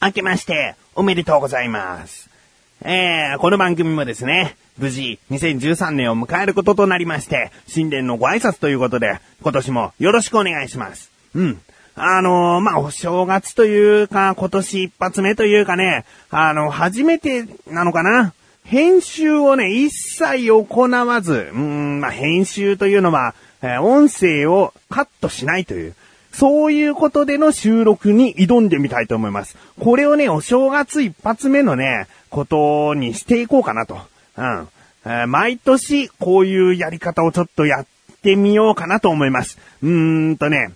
明けまして、おめでとうございます。えー、この番組もですね、無事、2013年を迎えることとなりまして、新年のご挨拶ということで、今年もよろしくお願いします。うん。あのーまあ、お正月というか、今年一発目というかね、あの、初めてなのかな？編集をね、一切行わず、うん、まあ、編集というのは、えー音声をカットしないという、そういうことでの収録に挑んでみたいと思います。これをね、お正月一発目のね、ことにしていこうかなと。うん。えー毎年、こういうやり方をちょっとやってみようかなと思います。うーんとね、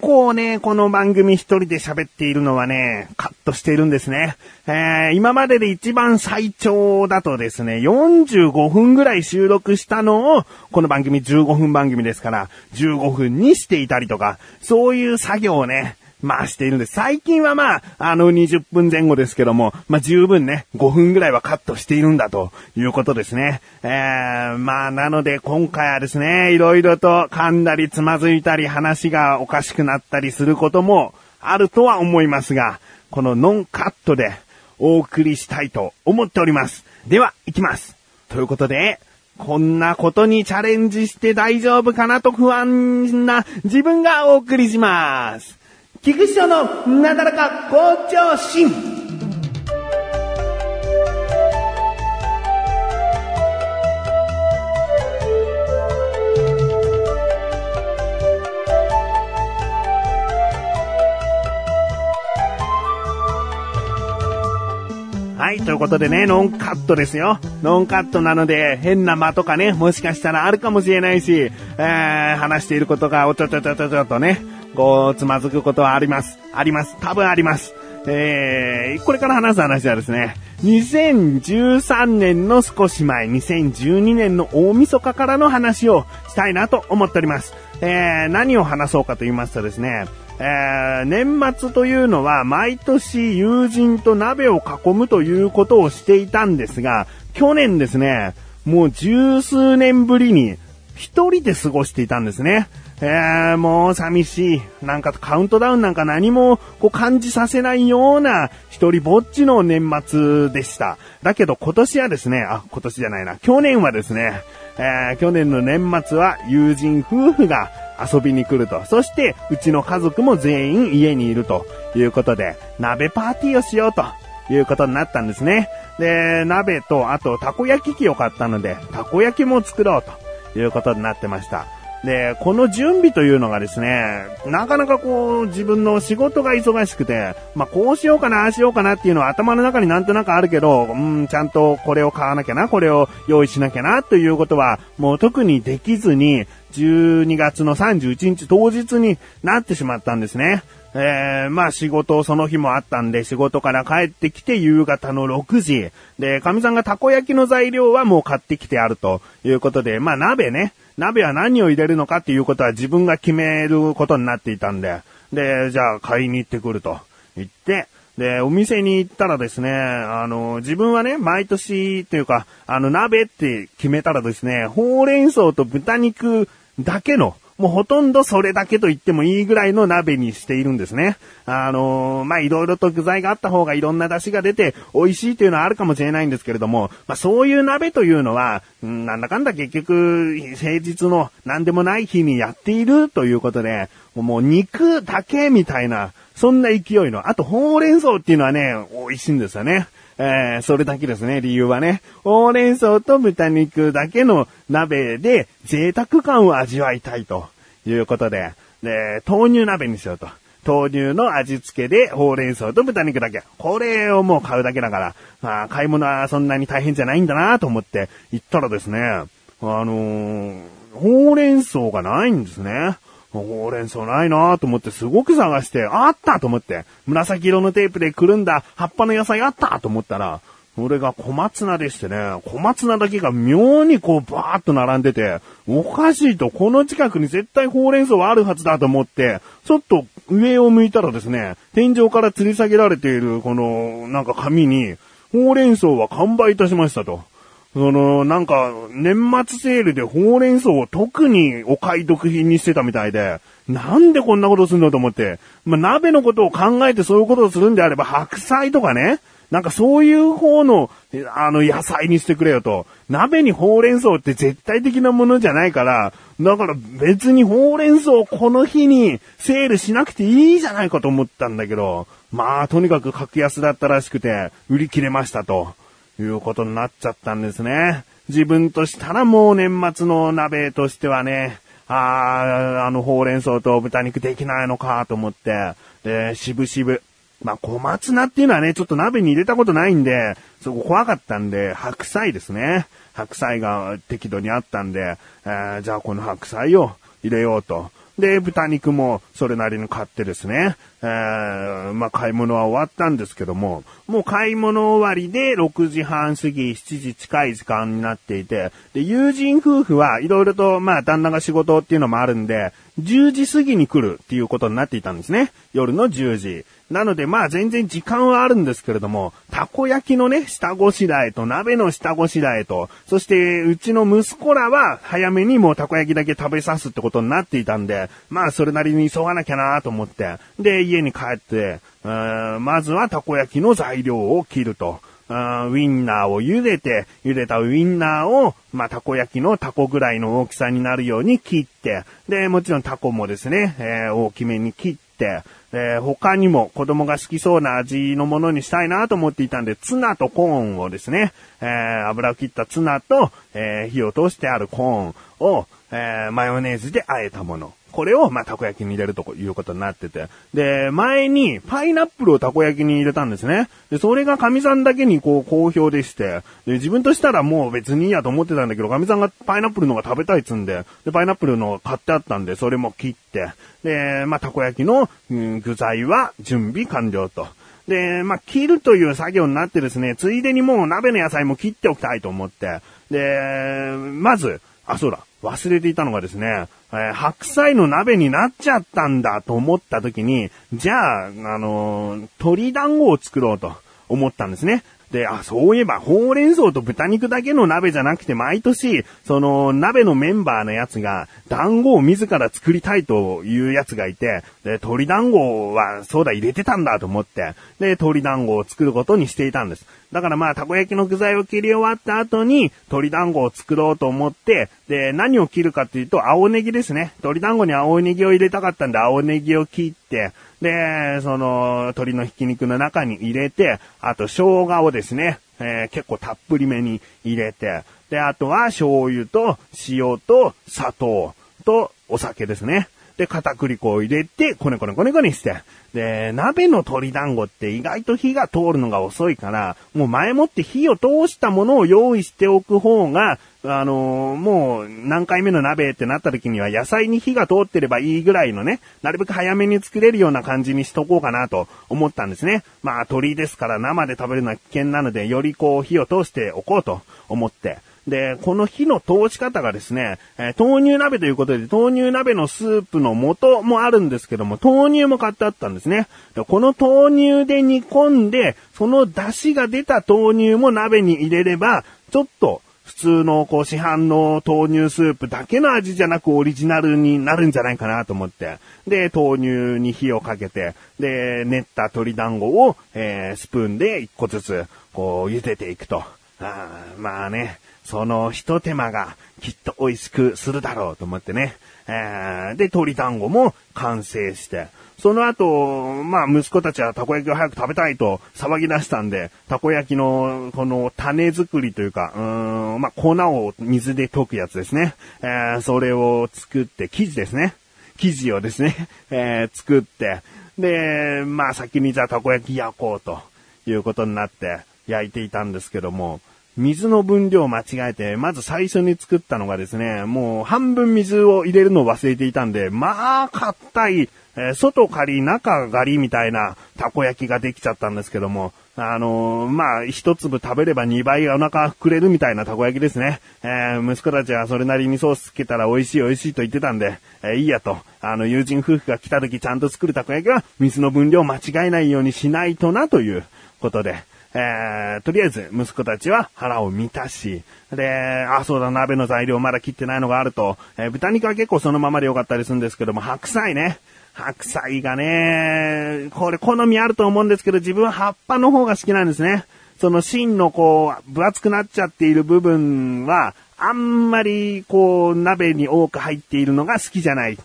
構ね、この番組一人で喋っているのはね、カットしているんですね。えー今までで一番最長だとですね、45分ぐらい収録したのを、この番組15分番組ですから、15分にしていたりとか、そういう作業をね、まあしているんです。最近はまあ、あの20分前後ですけども、まあ十分ね、5分ぐらいはカットしているんだということですね。えー、まあなので今回はですね、いろいろと噛んだりつまずいたり話がおかしくなったりすることもあるとは思いますが、このノンカットでお送りしたいと思っております。では、行きます。ということで、こんなことにチャレンジして大丈夫かなと不安な自分がお送りします。菊池のなだらか向上心。はい、ということでね、ノンカットですよ。ノンカットなので、変な間とかね、もしかしたらあるかもしれないし、えー、話していることがおちょちょちょちょちょとね、こう、つまずくことはあります。あります。多分あります。えー、これから話す話はですね、2013年の少し前、2012年の大晦日からの話をしたいなと思っております。えー、何を話そうかと言いますとですね、えー年末というのは毎年友人と鍋を囲むということをしていたんですが、去年ですね、もう十数年ぶりに一人で過ごしていたんですね。えー、もう寂しい。なんかカウントダウンなんか何もこう感じさせないような一人ぼっちの年末でした。だけど今年はですね、あ、今年じゃないな、去年はですね、えー去年の年末は友人夫婦が遊びに来ると。そして、うちの家族も全員家にいるということで、鍋パーティーをしようということになったんですね。で、鍋と、あと、たこ焼き器を買ったので、たこ焼きも作ろうということになってました。で、この準備というのがですね、なかなかこう、自分の仕事が忙しくて、まあ、こうしようかな、ああしようかなっていうのは頭の中になんとなくあるけど、うん、ちゃんとこれを買わなきゃな、これを用意しなきゃな、ということは、もう特にできずに、12月の31日当日になってしまったんですね。えー、まあ仕事その日もあったんで仕事から帰ってきて夕方の6時。で、神さんがたこ焼きの材料はもう買ってきてあるということで、まあ鍋ね。鍋は何を入れるのかっていうことは自分が決めることになっていたんで。で、じゃあ買いに行ってくると言って、で、お店に行ったらですね、あの、自分はね、毎年っていうか、あの、鍋って決めたらですね、ほうれん草と豚肉だけの、もうほとんどそれだけと言ってもいいぐらいの鍋にしているんですね。あのまあ、いろいろと具材があった方がいろんな出汁が出て美味しいというのはあるかもしれないんですけれども、まあ、そういう鍋というのは、んなんだかんだ結局、平日の何でもない日にやっているということで、もう肉だけみたいな、そんな勢いの。あと、ほうれん草っていうのはね、美味しいんですよね。えー、それだけですね、理由はね。ほうれん草と豚肉だけの鍋で贅沢感を味わいたいということで、で、豆乳鍋にしようと。豆乳の味付けでほうれん草と豚肉だけ。これをもう買うだけだから、あ買い物はそんなに大変じゃないんだなと思って行ったらですね、あのーほうれん草がないんですね。ほうれん草ないなと思ってすごく探して、あったと思って、紫色のテープでくるんだ葉っぱの野菜あったと思ったら、それが小松菜でしてね、小松菜だけが妙にこうバーっと並んでて、おかしいと、この近くに絶対ほうれん草はあるはずだと思って、ちょっと上を向いたらですね、天井から吊り下げられているこのなんか紙に、ほうれん草は完売いたしましたと。その、なんか、年末セールでほうれん草を特にお買い得品にしてたみたいで、なんでこんなことするのと思って。まあ、鍋のことを考えてそういうことをするんであれば、白菜とかね、なんかそういう方の、あの、野菜にしてくれよと。鍋にほうれん草って絶対的なものじゃないから、だから別にほうれん草この日にセールしなくていいじゃないかと思ったんだけど、まあとにかく格安だったらしくて、売り切れましたと。いうことになっちゃったんですね。自分としたらもう年末の鍋としてはね、ああ、あのほうれん草と豚肉できないのかと思って、で、しぶしぶ。まあ、小松菜っていうのはね、ちょっと鍋に入れたことないんで、そこ怖かったんで、白菜ですね。白菜が適度にあったんで、えー、じゃあこの白菜を入れようと。で、豚肉もそれなりに買ってですね、えー、まあ、買い物は終わったんですけども、もう買い物終わりで6時半過ぎ、7時近い時間になっていて、で、友人夫婦はいろいろと、まあ、旦那が仕事っていうのもあるんで、10時過ぎに来るっていうことになっていたんですね。夜の10時。なのでまあ全然時間はあるんですけれども、たこ焼きのね、下ごしらえと鍋の下ごしらえと、そしてうちの息子らは早めにもうたこ焼きだけ食べさすってことになっていたんで、まあそれなりに急がなきゃなと思って、で家に帰って、まずはたこ焼きの材料を切ると。ウィンナーを茹でて、茹でたウィンナーを、まあ、たこ焼きのタコぐらいの大きさになるように切って、で、もちろんタコもですね、えー、大きめに切って、えー、他にも子供が好きそうな味のものにしたいなと思っていたんで、ツナとコーンをですね、えー、油を切ったツナと、えー、火を通してあるコーンを、えマヨネーズで和えたもの。これを、まあ、たこ焼きに入れるということになってて。で、前に、パイナップルをたこ焼きに入れたんですね。で、それが神さんだけにこう、好評でして。で、自分としたらもう別にいいやと思ってたんだけど、神さんがパイナップルのが食べたいっつんで、で、パイナップルの買ってあったんで、それも切って、で、まあ、たこ焼きの、うん、具材は準備完了と。で、まあ、切るという作業になってですね、ついでにもう鍋の野菜も切っておきたいと思って、で、まず、あ、そうだ、忘れていたのがですね、えー、白菜の鍋になっちゃったんだと思った時に、じゃあ、あのー、鶏団子を作ろうと思ったんですね。で、あ、そういえば、ほうれん草と豚肉だけの鍋じゃなくて、毎年、その、鍋のメンバーのやつが、団子を自ら作りたいというやつがいて、で、鶏団子は、そうだ、入れてたんだと思って、で、鶏団子を作ることにしていたんです。だからまあ、たこ焼きの具材を切り終わった後に、鶏団子を作ろうと思って、で、何を切るかっていうと、青ネギですね。鶏団子に青ネギを入れたかったんで、青ネギを切って、で、その、鶏のひき肉の中に入れて、あと生姜をですですね、えー、結構たっぷりめに入れて、で、あとは醤油と塩と砂糖とお酒ですね。で、片栗粉を入れて、こねこねこねこねして。で、鍋の鶏団子って意外と火が通るのが遅いから、もう前もって火を通したものを用意しておく方が、あのー、もう何回目の鍋ってなった時には野菜に火が通ってればいいぐらいのね、なるべく早めに作れるような感じにしとこうかなと思ったんですね。まあ鶏ですから生で食べるのは危険なので、よりこう火を通しておこうと思って。で、この火の通し方がですね、え、豆乳鍋ということで、豆乳鍋のスープの素もあるんですけども、豆乳も買ってあったんですね。でこの豆乳で煮込んで、その出汁が出た豆乳も鍋に入れれば、ちょっと普通のこう市販の豆乳スープだけの味じゃなくオリジナルになるんじゃないかなと思って。で、豆乳に火をかけて、で、練った鶏団子を、えー、スプーンで一個ずつ、こう茹でていくと。あまあね、その一手間がきっと美味しくするだろうと思ってね。えー、で、鶏団子も完成して、その後、まあ息子たちはたこ焼きを早く食べたいと騒ぎ出したんで、たこ焼きのこの種作りというか、うーん、まあ粉を水で溶くやつですね。えー、それを作って、生地ですね。生地をですね、えー、作って、で、まあ先にじゃあたこ焼き焼こうということになって焼いていたんですけども、水の分量を間違えて、まず最初に作ったのがですね、もう半分水を入れるのを忘れていたんで、まあ、硬い、え、外カリ、中ガリみたいなたこ焼きができちゃったんですけども、あのー、まあ、一粒食べれば二倍お腹膨れるみたいなたこ焼きですね。えー、息子たちはそれなりにソースつけたら美味しい美味しいと言ってたんで、えー、いいやと。あの、友人夫婦が来た時ちゃんと作るたこ焼きは水の分量間違えないようにしないとなということで、えー、とりあえず息子たちは腹を満たし、で、あ、そうだ、鍋の材料まだ切ってないのがあると、えー、豚肉は結構そのままでよかったりするんですけども、白菜ね。白菜がね、これ好みあると思うんですけど、自分は葉っぱの方が好きなんですね。その芯のこう、分厚くなっちゃっている部分は、あんまりこう、鍋に多く入っているのが好きじゃない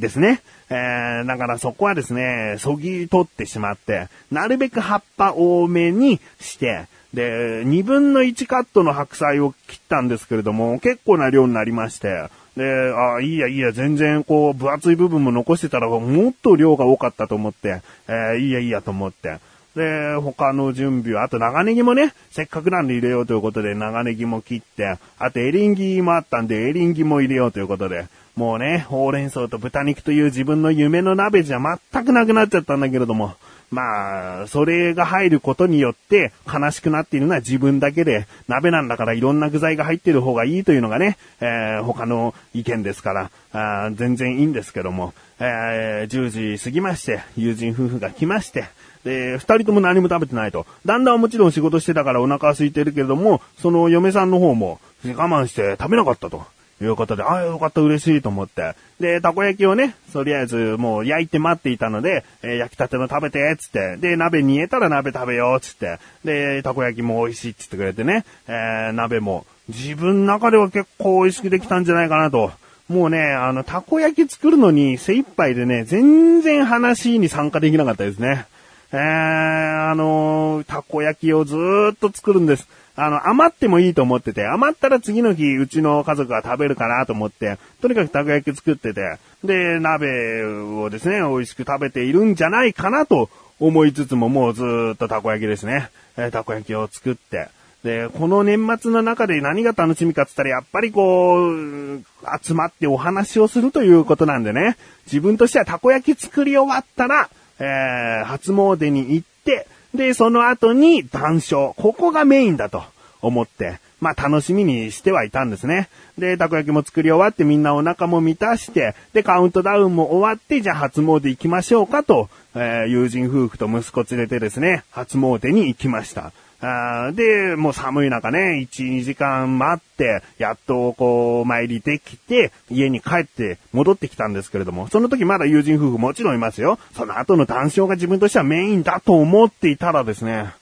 ですね。えー、だからそこはですね、そぎ取ってしまって、なるべく葉っぱ多めにして、で、2分の1カットの白菜を切ったんですけれども、結構な量になりまして、で、あいいやいいや、全然こう、分厚い部分も残してたら、もっと量が多かったと思って、えー、いいやいいやと思って、で、他の準備は、あと長ネギもね、せっかくなんで入れようということで長ネギも切って、あとエリンギもあったんでエリンギも入れようということで、もうね、ほうれん草と豚肉という自分の夢の鍋じゃ全くなくなっちゃったんだけれども、まあ、それが入ることによって悲しくなっているのは自分だけで、鍋なんだからいろんな具材が入ってる方がいいというのがね、えー、他の意見ですから、あ全然いいんですけども、えー、10時過ぎまして、友人夫婦が来まして、で、二人とも何も食べてないと。だんだんもちろん仕事してたからお腹空いてるけれども、その嫁さんの方も我慢して食べなかったと。いうことで、ああ、よかった、嬉しいと思って。で、たこ焼きをね、とりあえずもう焼いて待っていたので、えー、焼きたての食べて、つって。で、鍋煮えたら鍋食べよう、つって。で、たこ焼きも美味しいつってくれてね、えー、鍋も自分の中では結構美味しくできたんじゃないかなと。もうね、あの、たこ焼き作るのに精一杯でね、全然話に参加できなかったですね。えー、あのー、たこ焼きをずっと作るんです。あの、余ってもいいと思ってて、余ったら次の日、うちの家族が食べるかなと思って、とにかくたこ焼き作ってて、で、鍋をですね、美味しく食べているんじゃないかなと思いつつも、もうずっとたこ焼きですね。えー、たこ焼きを作って、で、この年末の中で何が楽しみかって言ったら、やっぱりこう、集まってお話をするということなんでね、自分としてはたこ焼き作り終わったら、えー、初詣に行って、で、その後に談笑。ここがメインだと思って、まあ楽しみにしてはいたんですね。で、たこ焼きも作り終わってみんなお腹も満たして、で、カウントダウンも終わって、じゃあ初詣行きましょうかと、えー、友人夫婦と息子連れてですね、初詣に行きました。あで、もう寒い中ね、1、2時間待って、やっとこう、参りできて、家に帰って戻ってきたんですけれども、その時まだ友人夫婦もちろんいますよ。その後の談笑が自分としてはメインだと思っていたらですね、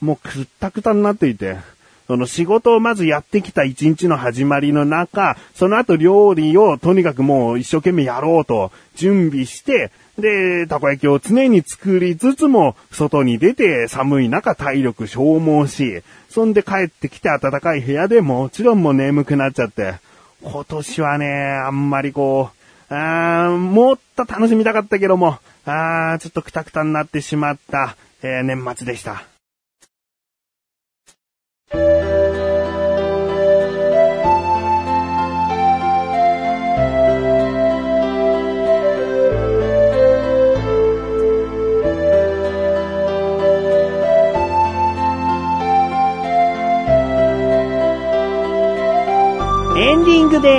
もうくったくたになっていて、その仕事をまずやってきた一日の始まりの中、その後料理をとにかくもう一生懸命やろうと準備して、で、たこ焼きを常に作りつつも、外に出て寒い中体力消耗し、そんで帰ってきて暖かい部屋でもちろんもう眠くなっちゃって、今年はね、あんまりこう、あーもっと楽しみたかったけども、あーちょっとくたくたになってしまった、えー、年末でした。グでー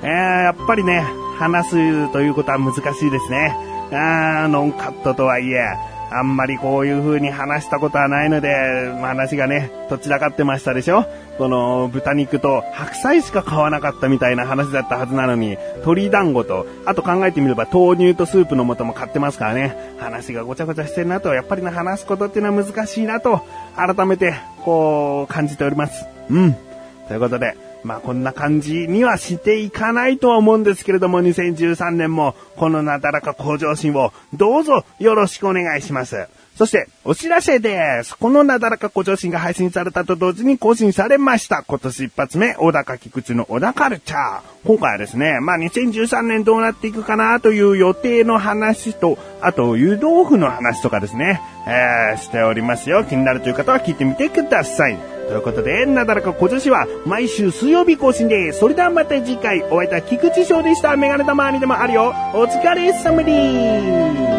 す。えー、やっぱりね、話すということは難しいですね。あー、ノンカットとはいえ、あんまりこういう風に話したことはないので、話がね、どちらかってましたでしょ？この豚肉と白菜しか買わなかったみたいな話だったはずなのに、鶏団子と、あと考えてみれば豆乳とスープの素も買ってますからね、話がごちゃごちゃしてるなと、やっぱりね、話すことっていうのは難しいなと、改めて、こう、感じております。うん。ということで、まあこんな感じにはしていかないとは思うんですけれども、2013年もこのなだらか向上心をどうぞよろしくお願いします。そして、お知らせです。このなだらか向上心が配信されたと同時に更新されました。今年一発目、小高菊池の小高カルチャー。今回はですね、まあ2013年どうなっていくかなという予定の話と、あと湯豆腐の話とかですね、えー、しておりますよ。気になるという方は聞いてみてください。ということで、なだらか小女子は毎週水曜日更新です。それではまた次回、お会いいた菊池翔でした。メガネ玉ありでもあるよ。お疲れ様です。